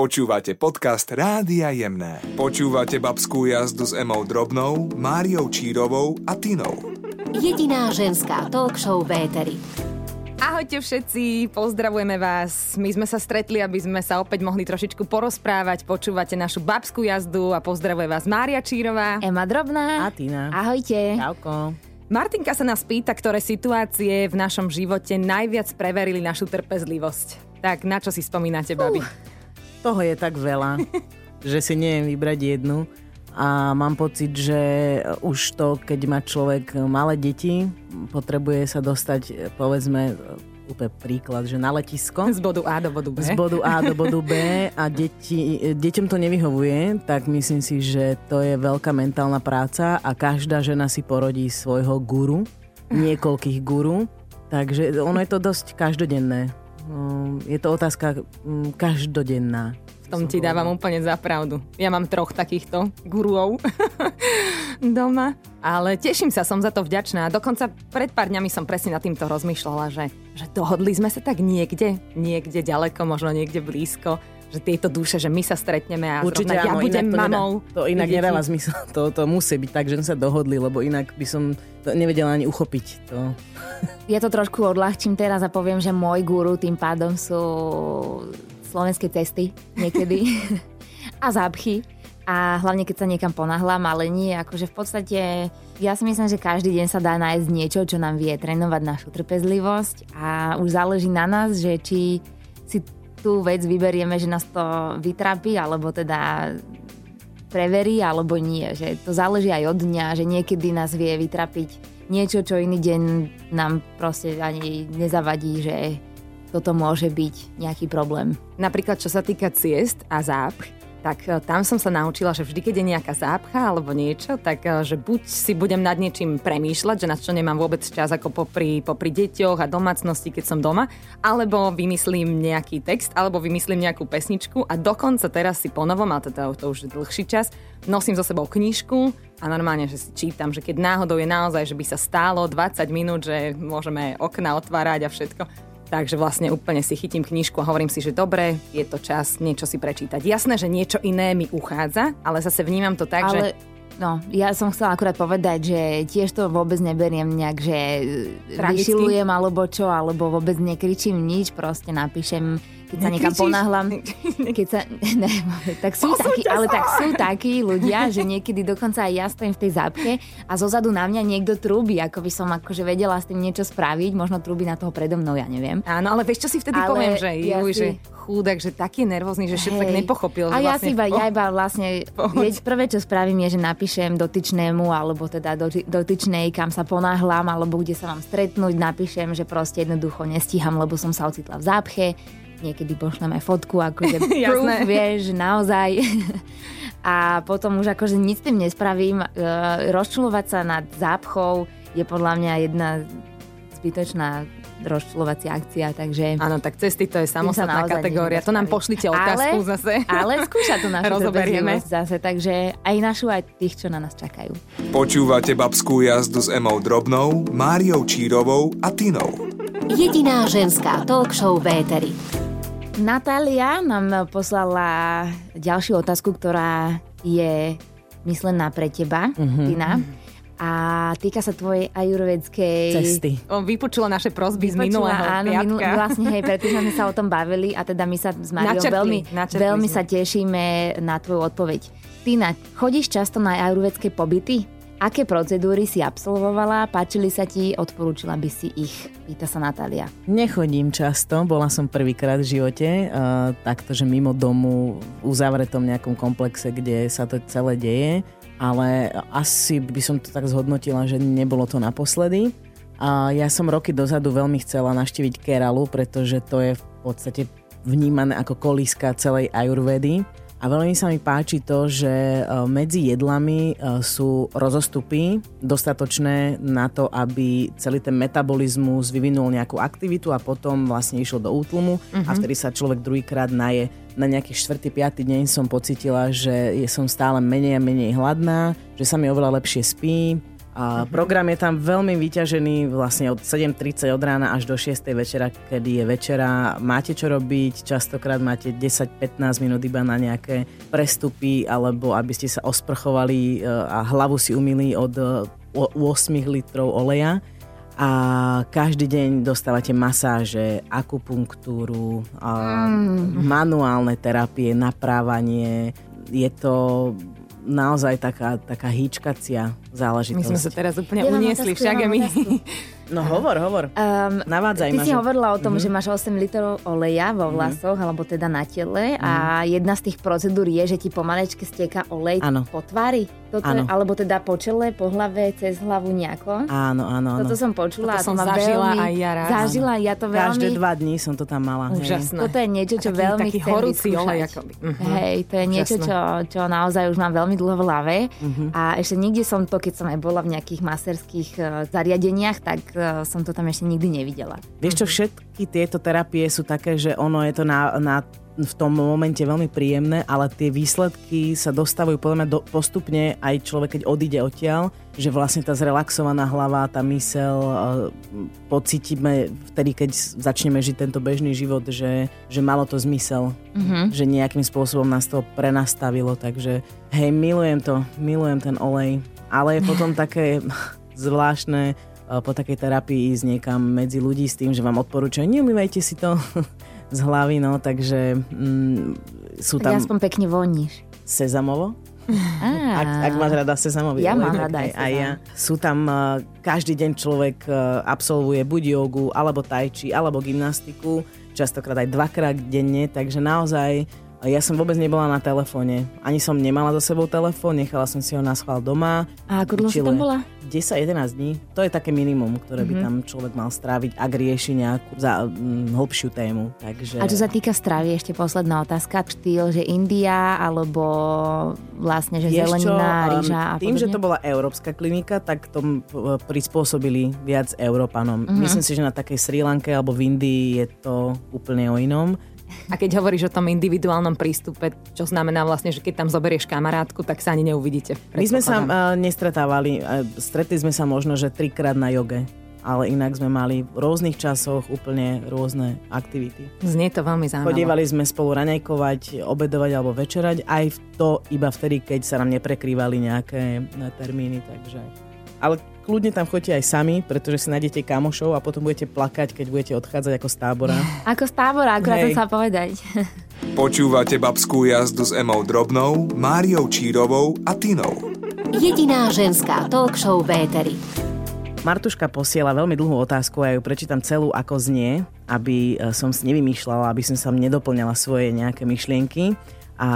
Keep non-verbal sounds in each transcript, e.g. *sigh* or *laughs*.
Počúvate podcast Rádia Jemné. Počúvate babskú jazdu s Emou Drobnou, Máriou Čírovou a Tinou. Jediná ženská talk show v Éteri. Ahojte všetci, pozdravujeme vás. My sme sa stretli, aby sme sa opäť mohli trošičku porozprávať. Počúvate našu babskú jazdu a pozdravuje vás Mária Čírová. Ema Drobná. A Tina. Ahojte. Čauko. Martinka sa nás pýta, ktoré situácie v našom živote najviac preverili našu trpezlivosť. Tak na čo si spomínate, babi? Uh. Toho je tak veľa, *laughs* že si neviem vybrať jednu. A mám pocit, že už to, keď má človek malé deti, potrebuje sa dostať, povedzme, úplne príklad, že na letisko. Z bodu A do bodu B. Z bodu A do bodu B a *laughs* deti, deťom to nevyhovuje, tak myslím si, že to je veľká mentálna práca a každá žena si porodí svojho guru, *laughs* niekoľkých guru, takže ono je to dosť každodenné. Ehm, je to otázka mm, každodenná. V tom ti dávam úplne za pravdu. Ja mám troch takýchto guruov *laughs* doma, ale teším sa, som za to vďačná. Dokonca pred pár dňami som presne nad týmto rozmýšľala, že, že dohodli sme sa tak niekde, niekde ďaleko, možno niekde blízko, že tieto duše, že my sa stretneme a Určite, ja áno, budem to mamou. Nedá, to inak nedáva zmysel, *laughs* to, to musí byť tak, že sme sa dohodli, lebo inak by som to nevedela ani uchopiť. To. Ja to trošku odľahčím teraz a poviem, že môj guru tým pádom sú slovenské cesty niekedy *laughs* a zápchy a hlavne keď sa niekam ponahlám, ale nie, akože v podstate ja si myslím, že každý deň sa dá nájsť niečo, čo nám vie trénovať našu trpezlivosť a už záleží na nás, že či si tú vec vyberieme, že nás to vytrápi, alebo teda preverí, alebo nie. Že to záleží aj od dňa, že niekedy nás vie vytrapiť niečo, čo iný deň nám proste ani nezavadí, že toto môže byť nejaký problém. Napríklad, čo sa týka ciest a zápch, tak e, tam som sa naučila, že vždy, keď je nejaká zápcha alebo niečo, tak e, že buď si budem nad niečím premýšľať, že na čo nemám vôbec čas ako popri, popri deťoch a domácnosti, keď som doma, alebo vymyslím nejaký text, alebo vymyslím nejakú pesničku a dokonca teraz si ponovom, ale teda to už dlhší čas, nosím so sebou knižku a normálne, že si čítam, že keď náhodou je naozaj, že by sa stálo 20 minút, že môžeme okna otvárať a všetko, Takže vlastne úplne si chytím knižku a hovorím si, že dobre, je to čas niečo si prečítať. Jasné, že niečo iné mi uchádza, ale zase vnímam to tak, ale... že No, ja som chcela akurát povedať, že tiež to vôbec neberiem nejak, že Tragicky. vyšilujem alebo čo, alebo vôbec nekričím nič, proste napíšem keď sa niekam ponáhľam, keď sa, ne, tak sú takí, ale tak sú takí ľudia, že niekedy dokonca aj ja stojím v tej zápche a zozadu na mňa niekto trúbi, ako by som akože vedela s tým niečo spraviť, možno trúbi na toho predo mnou, ja neviem. Áno, ale vieš, čo si vtedy ale poviem, že, ja juj, si... že chúdak, že taký nervózny, že všetko tak nepochopil. A ja vlastne si iba, ja iba vlastne, je, prvé, čo spravím, je, že napíšem dotyčnému, alebo teda dotyčnej, kam sa ponáhľam, alebo kde sa mám stretnúť, napíšem, že proste jednoducho nestíham, lebo som sa ocitla v zápche, niekedy pošlem aj fotku, akože *laughs* proof, vieš, naozaj. *laughs* A potom už akože nič s tým nespravím. E, rozčulovať sa nad zápchou je podľa mňa jedna zbytočná rozčulovacia akcia, takže... Áno, tak cesty to je samostatná kategória. To nám pošlite otázku ale, zase. Ale skúša to našu Rozoberieme. zase, takže aj našu, aj tých, čo na nás čakajú. Počúvate babskú jazdu s Emou Drobnou, Máriou Čírovou a Tinou. Jediná ženská talk show v Éteri. Natália nám poslala ďalšiu otázku, ktorá je myslená pre teba, mm-hmm. Tina. A týka sa tvojej ajurvedskej... Cesty. On vypočula naše prosby z minulého áno, minul, vlastne hej, pretože sme sa o tom bavili a teda my sa s Mariou načrtli, veľmi, načrtli veľmi sa tešíme na tvoju odpoveď. Tina, chodíš často na ajurvedské pobyty? Aké procedúry si absolvovala? Páčili sa ti? Odporúčila by si ich? Pýta sa Natália. Nechodím často, bola som prvýkrát v živote, uh, takto, že mimo domu, v uzavretom nejakom komplexe, kde sa to celé deje, ale asi by som to tak zhodnotila, že nebolo to naposledy. A ja som roky dozadu veľmi chcela naštíviť Keralu, pretože to je v podstate vnímané ako kolíska celej ajurvedy a veľmi sa mi páči to, že e, medzi jedlami e, sú rozostupy dostatočné na to, aby celý ten metabolizmus vyvinul nejakú aktivitu a potom vlastne išiel do útlumu uh-huh. a mhm. vtedy sa človek druhýkrát naje. Na nejaký 4. 5. deň som pocitila, že som stále menej a menej hladná, že sa mi oveľa lepšie spí, A program je tam veľmi vyťažený vlastne od 7.30 od rána až do 6. večera, kedy je večera. Máte čo robiť, častokrát máte 10-15 minút iba na nejaké prestupy alebo aby ste sa osprchovali e, a hlavu si umýli od 8 e, litrov oleja a každý deň dostávate masáže, akupunktúru, mm. manuálne terapie, naprávanie. Je to naozaj taká, taká hýčkacia záležitosť. My sme sa teraz úplne ja uniesli však my. *laughs* No hovor, hovor. Um, Navádzaj ty ma. si že... hovorila o tom, mm-hmm. že máš 8 litrov oleja vo mhm. vlasoch, mm-hmm. alebo teda na tele mm-hmm. a mhm. jedna z tých procedúr je, že ti pomalečke stieka olej ano. po tvári. Toto je, alebo teda po čele, po hlave, cez hlavu nejako. Áno, áno, áno. Toto som počula. Toto som zažila veľmi, aj ja raz. Zažila ja to veľmi. Každé dva dní som to tam mala. Úžasné. Toto je niečo, čo taký, veľmi taký chcem horúci olej. Akoby. Uh-huh. Hej, to je Úžasné. niečo, čo, čo naozaj už mám veľmi dlho v hlave. Uh-huh. A ešte nikde som to, keď som aj bola v nejakých maserských uh, zariadeniach, tak uh, som to tam ešte nikdy nevidela. Vieš čo, všetky tieto terapie sú také, že ono je to na, na v tom momente veľmi príjemné, ale tie výsledky sa dostavujú podľa mňa do, postupne aj človek, keď odíde odtiaľ, že vlastne tá zrelaxovaná hlava, tá mysel uh, pocítime vtedy, keď začneme žiť tento bežný život, že, že malo to zmysel, mm-hmm. že nejakým spôsobom nás to prenastavilo, takže hej, milujem to, milujem ten olej, ale je potom také zvláštne uh, po takej terapii ísť niekam medzi ľudí s tým, že vám odporúčajú, neumývajte si to *laughs* z hlavy, no, takže mm, sú tam... Ja aspoň pekne voníš. Sezamovo? *laughs* Ak, ak máš rada sezamový Ja mám rada aj, aj ja. Sú tam, uh, každý deň človek uh, absolvuje buď jogu, alebo tajči, alebo gymnastiku, častokrát aj dvakrát denne, takže naozaj ja som vôbec nebola na telefóne. Ani som nemala so sebou telefón, nechala som si ho na schvál doma. A ako dlho si tam bola? 10-11 dní. To je také minimum, ktoré mm-hmm. by mhm. tam človek mal stráviť, ak rieši nejakú za, m, hlbšiu tému. Takže... A čo sa týka stravy, ešte posledná otázka. Štýl, že India, alebo vlastne, že Vieš zelenina, čo, rýža a Tým, podobne? že to bola európska klinika, tak to prispôsobili viac Európanom. Mm-hmm. Myslím si, že na takej Sri Lanke alebo v Indii je to úplne o inom. A keď hovoríš o tom individuálnom prístupe, čo znamená vlastne, že keď tam zoberieš kamarátku, tak sa ani neuvidíte. My sme sa uh, nestretávali. Uh, stretli sme sa možno, že trikrát na joge ale inak sme mali v rôznych časoch úplne rôzne aktivity. Znie to veľmi zaujímavé. Chodívali sme spolu raňajkovať, obedovať alebo večerať, aj to iba vtedy, keď sa nám neprekrývali nejaké termíny, takže... Ale kľudne tam chodíte aj sami, pretože si nájdete kamošov a potom budete plakať, keď budete odchádzať ako z tábora. Ako z tábora, akurát to sa povedať. Počúvate babskú jazdu s Emou Drobnou, Máriou Čírovou a Tinou. Jediná ženská talk show v Éteri. Martuška posiela veľmi dlhú otázku a ju prečítam celú ako znie, aby eh, som si nevymýšľala, aby som sa nedoplňala svoje nejaké myšlienky. A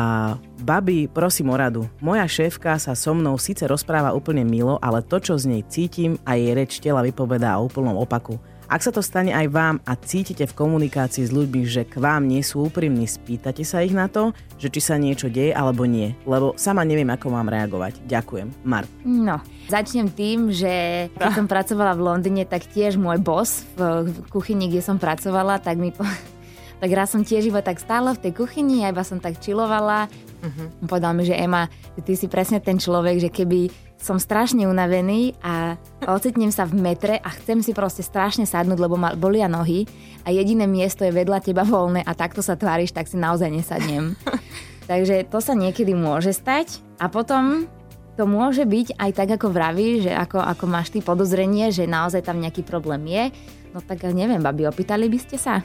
babi, prosím o radu. Moja šéfka sa so mnou síce rozpráva úplne milo, ale to, čo z nej cítim a jej reč tela vypovedá o úplnom opaku. Ak sa to stane aj vám a cítite v komunikácii s ľuďmi, že k vám nie sú úprimní, spýtate sa ich na to, že či sa niečo deje alebo nie, lebo sama neviem, ako mám reagovať. Ďakujem. Mart. No, začnem tým, že keď som *laughs* pracovala v Londýne, tak tiež môj boss v kuchyni, kde som pracovala, tak mi po tak raz som tiež iba tak stála v tej kuchyni a iba som tak čilovala. Uh-huh. Povedal mi, že Ema, ty si presne ten človek, že keby som strašne unavený a ocitnem sa v metre a chcem si proste strašne sadnúť, lebo ma bolia nohy a jediné miesto je vedľa teba voľné a takto sa tváriš, tak si naozaj nesadnem. *laughs* Takže to sa niekedy môže stať a potom to môže byť aj tak, ako vraví, že ako, ako máš ty podozrenie, že naozaj tam nejaký problém je, no tak neviem, babi, opýtali by ste sa?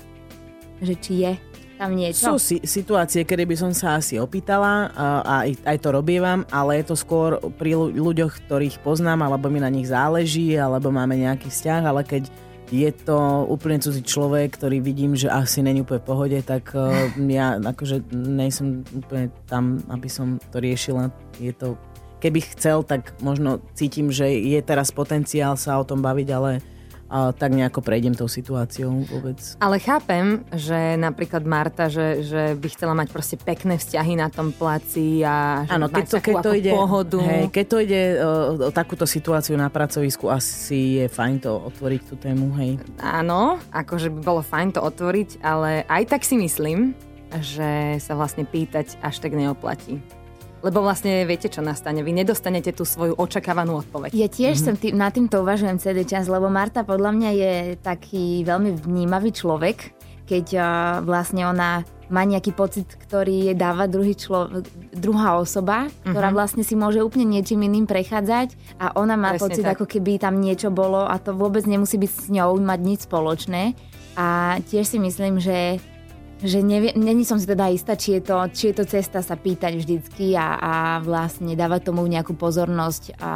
Že či je tam niečo? Sú si, situácie, kedy by som sa asi opýtala a, a aj, aj to robievam, ale je to skôr pri ľuďoch, ktorých poznám, alebo mi na nich záleží, alebo máme nejaký vzťah, ale keď je to úplne cudzí človek, ktorý vidím, že asi není úplne v pohode, tak uh, *laughs* ja akože nejsem úplne tam, aby som to riešila. Je to, keby chcel, tak možno cítim, že je teraz potenciál sa o tom baviť, ale a tak nejako prejdem tou situáciou vôbec. Ale chápem, že napríklad Marta, že, že by chcela mať proste pekné vzťahy na tom placi a že ano, keď to, keď to ide, pohodu. Hej, keď to ide o, o takúto situáciu na pracovisku, asi je fajn to otvoriť tú tému, hej. Áno, akože by bolo fajn to otvoriť, ale aj tak si myslím, že sa vlastne pýtať až tak neoplatí. Lebo vlastne viete, čo nastane. Vy nedostanete tú svoju očakávanú odpoveď. Ja tiež mm-hmm. som tý, nad týmto uvažujem celý čas, lebo Marta podľa mňa je taký veľmi vnímavý človek, keď uh, vlastne ona má nejaký pocit, ktorý je dáva druhý člo, druhá osoba, uh-huh. ktorá vlastne si môže úplne niečím iným prechádzať a ona má Presne pocit, tak. ako keby tam niečo bolo a to vôbec nemusí byť s ňou mať nič spoločné. A tiež si myslím, že že nevie, není som si teda istá, či je, to, či je to cesta sa pýtať vždycky a, a vlastne dávať tomu nejakú pozornosť. A...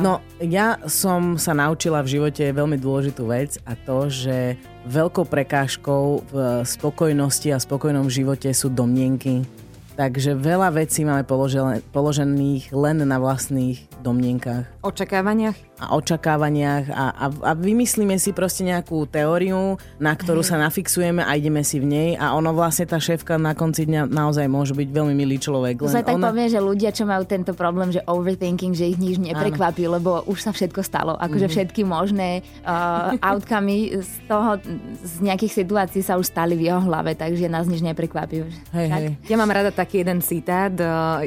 No, ja som sa naučila v živote veľmi dôležitú vec a to, že veľkou prekážkou v spokojnosti a spokojnom živote sú domnienky. Takže veľa vecí máme položených len na vlastných domnienkach. Očakávaniach? A očakávaniach a, a, a vymyslíme si proste nejakú teóriu, na ktorú sa nafixujeme a ideme si v nej a ono vlastne tá šéfka na konci dňa naozaj môže byť veľmi milý človek. To sa tak ona... povie, že ľudia, čo majú tento problém, že overthinking, že ich nič neprekvapí, Áno. lebo už sa všetko stalo. Akože mm-hmm. všetky možné uh, outcome z toho, z nejakých situácií sa už stali v jeho hlave, takže nás nič neprekvapí. Hej, hej. Ja mám rada taký jeden citát, uh,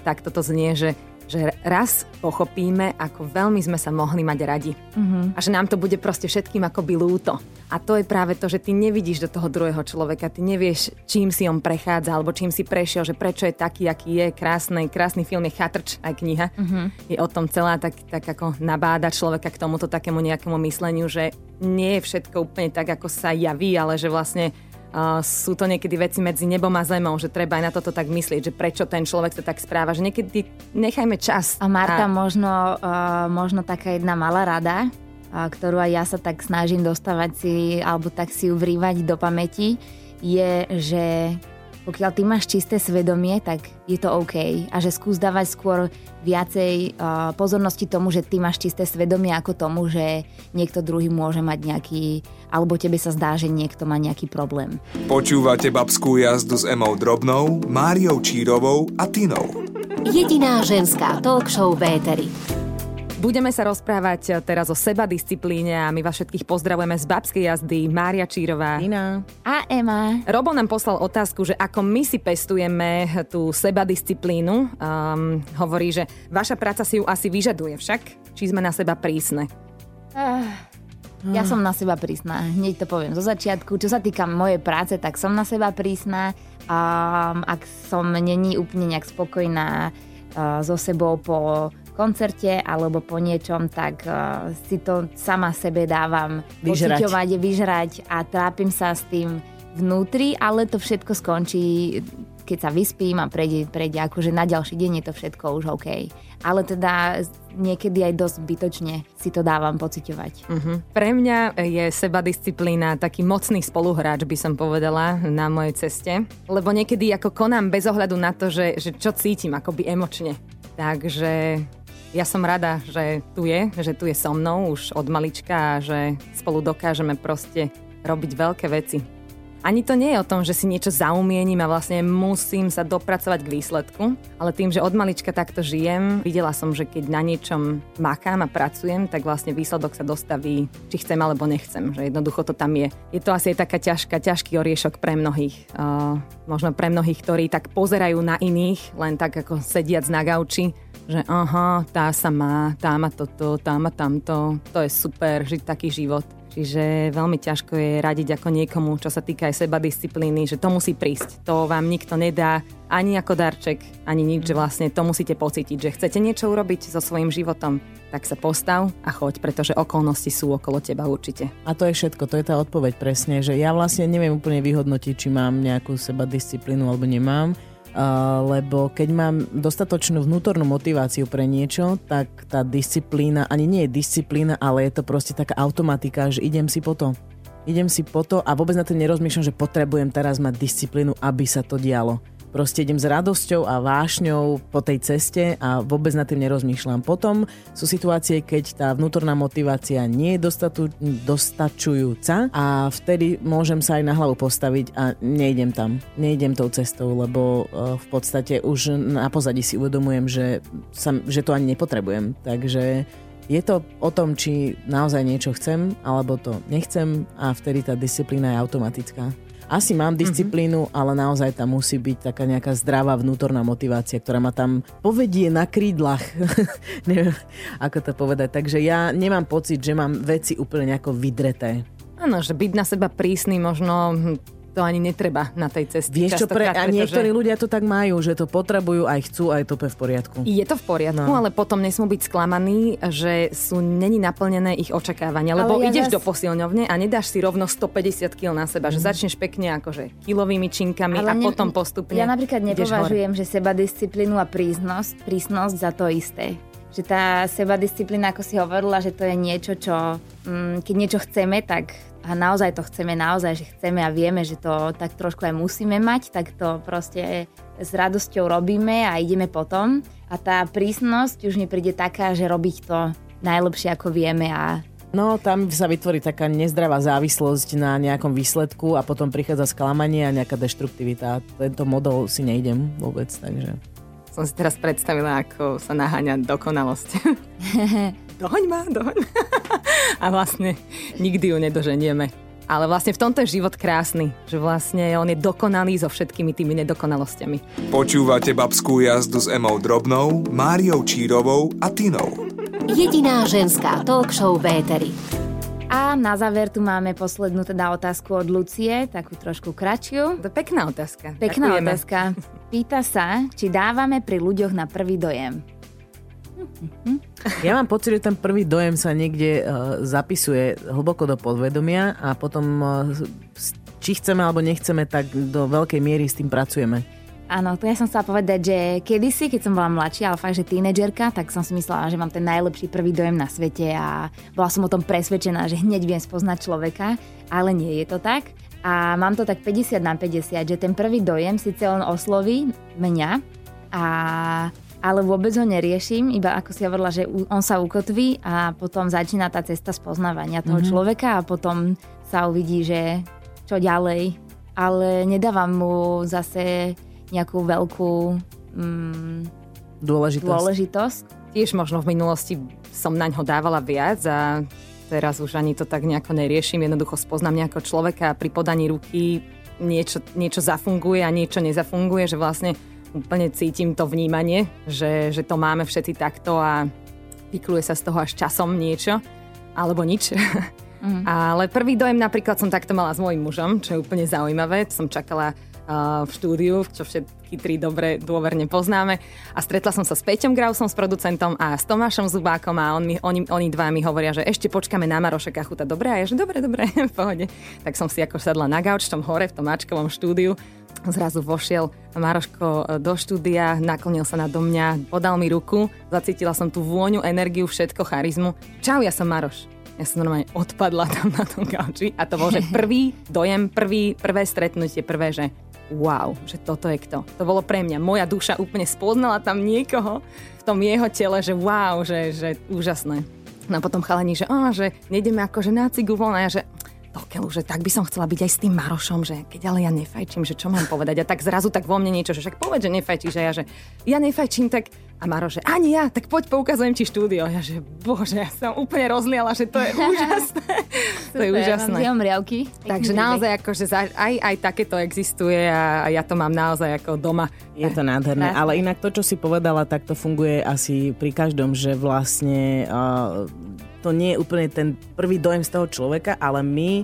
tak toto znie, že že raz pochopíme, ako veľmi sme sa mohli mať radi. Mm-hmm. A že nám to bude proste všetkým akoby lúto. A to je práve to, že ty nevidíš do toho druhého človeka, ty nevieš, čím si on prechádza, alebo čím si prešiel, že prečo je taký, aký je. Krásny, krásny film je Chatrč, aj kniha. Mm-hmm. Je o tom celá tak, tak ako nabáda človeka k tomuto takému nejakému mysleniu, že nie je všetko úplne tak, ako sa javí, ale že vlastne Uh, sú to niekedy veci medzi nebom a zemou, že treba aj na toto tak myslieť, že prečo ten človek sa tak správa, že niekedy nechajme čas. A Marta, a... možno, uh, možno taká jedna malá rada, uh, ktorú aj ja sa tak snažím dostávať si, alebo tak si uvrývať do pamäti, je, že pokiaľ ty máš čisté svedomie, tak je to OK. A že skús dávať skôr viacej uh, pozornosti tomu, že ty máš čisté svedomie, ako tomu, že niekto druhý môže mať nejaký, alebo tebe sa zdá, že niekto má nejaký problém. Počúvate babskú jazdu s Emou Drobnou, Máriou Čírovou a Tinou. Jediná ženská talk show Véteri. Budeme sa rozprávať teraz o seba disciplíne a my vás všetkých pozdravujeme z babskej jazdy Mária Čírová. Ina. A Ema. Robo nám poslal otázku, že ako my si pestujeme tú seba disciplínu. Um, hovorí, že vaša práca si ju asi vyžaduje však. Či sme na seba prísne? Uh. Ja som na seba prísna, hneď to poviem zo začiatku. Čo sa týka mojej práce, tak som na seba prísna. Um, ak som není úplne nejak spokojná uh, so sebou po koncerte alebo po niečom, tak uh, si to sama sebe dávam vyžrať. vyžrať a trápim sa s tým vnútri, ale to všetko skončí keď sa vyspím a prejde, prejde akože na ďalší deň je to všetko už OK. Ale teda niekedy aj dosť bytočne si to dávam pociťovať. Uh-huh. Pre mňa je seba disciplína taký mocný spoluhráč, by som povedala, na mojej ceste. Lebo niekedy ako konám bez ohľadu na to, že, že čo cítim akoby emočne. Takže ja som rada, že tu je, že tu je so mnou už od malička a že spolu dokážeme proste robiť veľké veci. Ani to nie je o tom, že si niečo zaumiením a vlastne musím sa dopracovať k výsledku, ale tým, že od malička takto žijem, videla som, že keď na niečom makám a pracujem, tak vlastne výsledok sa dostaví, či chcem alebo nechcem, že jednoducho to tam je. Je to asi aj taká ťažká, ťažký oriešok pre mnohých. Uh, možno pre mnohých, ktorí tak pozerajú na iných, len tak ako sediac na gauči, že aha, tá sa má, tá má toto, tá má tamto, to je super, žiť taký život. Čiže veľmi ťažko je radiť ako niekomu, čo sa týka aj seba disciplíny, že to musí prísť. To vám nikto nedá ani ako darček, ani nič, že vlastne to musíte pocítiť, že chcete niečo urobiť so svojím životom, tak sa postav a choď, pretože okolnosti sú okolo teba určite. A to je všetko, to je tá odpoveď presne, že ja vlastne neviem úplne vyhodnotiť, či mám nejakú seba disciplínu alebo nemám lebo keď mám dostatočnú vnútornú motiváciu pre niečo, tak tá disciplína, ani nie je disciplína, ale je to proste taká automatika, že idem si po to. Idem si po to a vôbec na to nerozmýšľam, že potrebujem teraz mať disciplínu, aby sa to dialo. Proste idem s radosťou a vášňou po tej ceste a vôbec nad tým nerozmýšľam. Potom sú situácie, keď tá vnútorná motivácia nie je dostatu, dostačujúca a vtedy môžem sa aj na hlavu postaviť a nejdem tam. Nejdem tou cestou, lebo e, v podstate už na pozadí si uvedomujem, že, sa, že to ani nepotrebujem. Takže je to o tom, či naozaj niečo chcem, alebo to nechcem a vtedy tá disciplína je automatická. Asi mám disciplínu, ale naozaj tam musí byť taká nejaká zdravá vnútorná motivácia, ktorá ma tam povedie na krídlach. *laughs* Neviem, ako to povedať. Takže ja nemám pocit, že mám veci úplne nejako vydreté. Áno, že byť na seba prísny možno hm, to ani netreba na tej ceste. Vieš čo, pre, a niektorí ľudia to tak majú, že to potrebujú, aj chcú, aj to je v poriadku. Je to v poriadku, no. ale potom nesmú byť sklamaní, že sú není naplnené ich očakávania. Lebo Ale ja ideš zas- do posilňovne a nedáš si rovno 150 kg na seba, že začneš pekne akože kilovými činkami a Mhm. ne- potom postupne Ja napríklad nepovažujem, že seba disciplínu a prísnosť, prísnosť za to isté. Že tá seba disciplína, ako si hovorila, že to je niečo, čo mm, keď niečo chceme, tak a naozaj to chceme, naozaj, že chceme a vieme, že to tak trošku aj musíme mať, tak to proste s radosťou robíme a ideme potom. A tá prísnosť už nepríde taká, že robiť to najlepšie, ako vieme a No, tam sa vytvorí taká nezdravá závislosť na nejakom výsledku a potom prichádza sklamanie a nejaká deštruktivita. Tento model si nejdem vôbec, takže... Som si teraz predstavila, ako sa naháňa dokonalosť. *laughs* dohoň ma, dohoň ma. *laughs* a vlastne nikdy ju nedoženieme. Ale vlastne v tomto je život krásny, že vlastne on je dokonalý so všetkými tými nedokonalosťami. Počúvate babskú jazdu s Emou Drobnou, Máriou Čírovou a Tinou. Jediná ženská talk show v éteri. A na záver tu máme poslednú teda otázku od Lucie, takú trošku kratšiu. To je pekná otázka. Pekná Ďakujeme. otázka. Pýta sa, či dávame pri ľuďoch na prvý dojem. Ja mám pocit, že ten prvý dojem sa niekde uh, zapisuje hlboko do podvedomia a potom, uh, či chceme alebo nechceme, tak do veľkej miery s tým pracujeme. Áno, to ja som chcela povedať, že kedysi, keď som bola mladšia, ale fakt, že tínedžerka, tak som si myslela, že mám ten najlepší prvý dojem na svete a bola som o tom presvedčená, že hneď viem spoznať človeka, ale nie je to tak. A mám to tak 50 na 50, že ten prvý dojem síce on osloví mňa, a, ale vôbec ho neriešim, iba ako si hovorila, že on sa ukotví a potom začína tá cesta spoznávania toho mm-hmm. človeka a potom sa uvidí, že čo ďalej. Ale nedávam mu zase nejakú veľkú mm, Dôležitosť. dôležitosť. Tiež možno v minulosti som na ňo dávala viac a teraz už ani to tak nejako neriešim. Jednoducho spoznám nejakého človeka a pri podaní ruky niečo, niečo zafunguje a niečo nezafunguje, že vlastne úplne cítim to vnímanie, že, že to máme všetci takto a vykluje sa z toho až časom niečo alebo nič. Mm. *laughs* Ale prvý dojem napríklad som takto mala s mojím mužom, čo je úplne zaujímavé. Som čakala v štúdiu, čo všetky tri dobre dôverne poznáme. A stretla som sa s Peťom Grausom, s producentom a s Tomášom Zubákom a on mi, oni, oni dva mi hovoria, že ešte počkáme na Maroša Kachuta. Dobre, a ja, že dobre, dobre, *laughs* v pohode. Tak som si ako sadla na gauč tom hore, v tom Ačkovom štúdiu. Zrazu vošiel Maroško do štúdia, naklonil sa nado mňa, podal mi ruku, zacítila som tú vôňu, energiu, všetko, charizmu. Čau, ja som Maroš. Ja som normálne odpadla tam na tom gauči a to bol, že *laughs* prvý dojem, prvý, prvé stretnutie, prvé, že wow, že toto je kto. To bolo pre mňa. Moja duša úplne spoznala tam niekoho v tom jeho tele, že wow, že, že úžasné. No a potom chalani, že, oh, že nejdeme akože na cigu von a ja, že dokeľu, že tak by som chcela byť aj s tým Marošom, že keď ale ja nefajčím, že čo mám povedať. A tak zrazu tak vo mne niečo, že však povedz, že nefajčíš. A ja, že ja nefajčím, tak a Maro, že ani ja, tak poď poukazujem ti štúdio. Ja, že bože, ja som úplne rozliala, že to je *laughs* úžasné. to je úžasné. Mám riavky. Takže naozaj akože za- aj, aj takéto existuje a, a ja to mám naozaj ako doma. Je to nádherné, Krásne. ale inak to, čo si povedala, tak to funguje asi pri každom, že vlastne uh, to nie je úplne ten prvý dojem z toho človeka, ale my,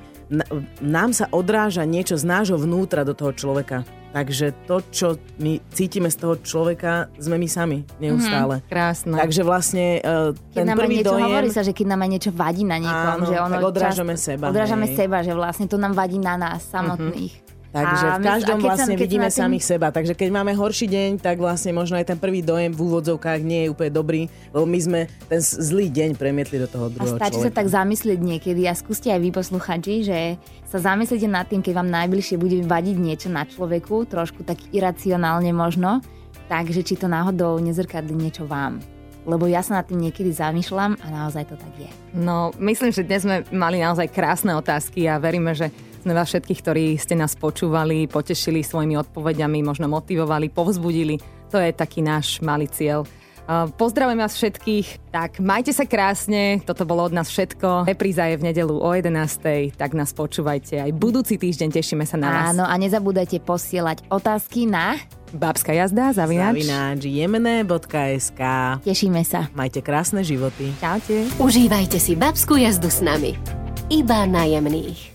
nám sa odráža niečo z nášho vnútra do toho človeka. Takže to, čo my cítime z toho človeka, sme my sami neustále. Krásne. Takže vlastne uh, Keď ten nám aj prvý niečo dojem... hovorí sa, že keď nám aj niečo vadí na niekom, Áno, že ono tak odrážame čas- seba, Odrážame hej. seba, že vlastne to nám vadí na nás samotných. Takže A v každom a sa- vlastne keď sa vidíme tým- samých seba. Takže keď máme horší deň, tak vlastne možno aj ten prvý dojem v úvodzovkách nie je úplne dobrý, lebo my sme ten zlý deň premietli do toho A druhého stačí sa človeka. tak zamyslieť niekedy a skúste aj vy posluchači, že sa zamyslite nad tým, keď vám najbližšie bude vadiť niečo na človeku, trošku tak iracionálne možno, takže či to náhodou nezrkadlí niečo vám. Lebo ja sa nad tým niekedy zamýšľam a naozaj to tak je. No, myslím, že dnes sme mali naozaj krásne otázky a veríme, že sme vás všetkých, ktorí ste nás počúvali, potešili svojimi odpovediami, možno motivovali, povzbudili. To je taký náš malý cieľ. Pozdravujem vás všetkých, tak majte sa krásne, toto bolo od nás všetko. Repríza je v nedelu o 11. tak nás počúvajte aj budúci týždeň, tešíme sa na vás. Áno, a nezabúdajte posielať otázky na... Babská jazda, zavinač. Zavináč jemné.sk Tešíme sa. Majte krásne životy. Čaute. Užívajte si babskú jazdu s nami. Iba na jemných.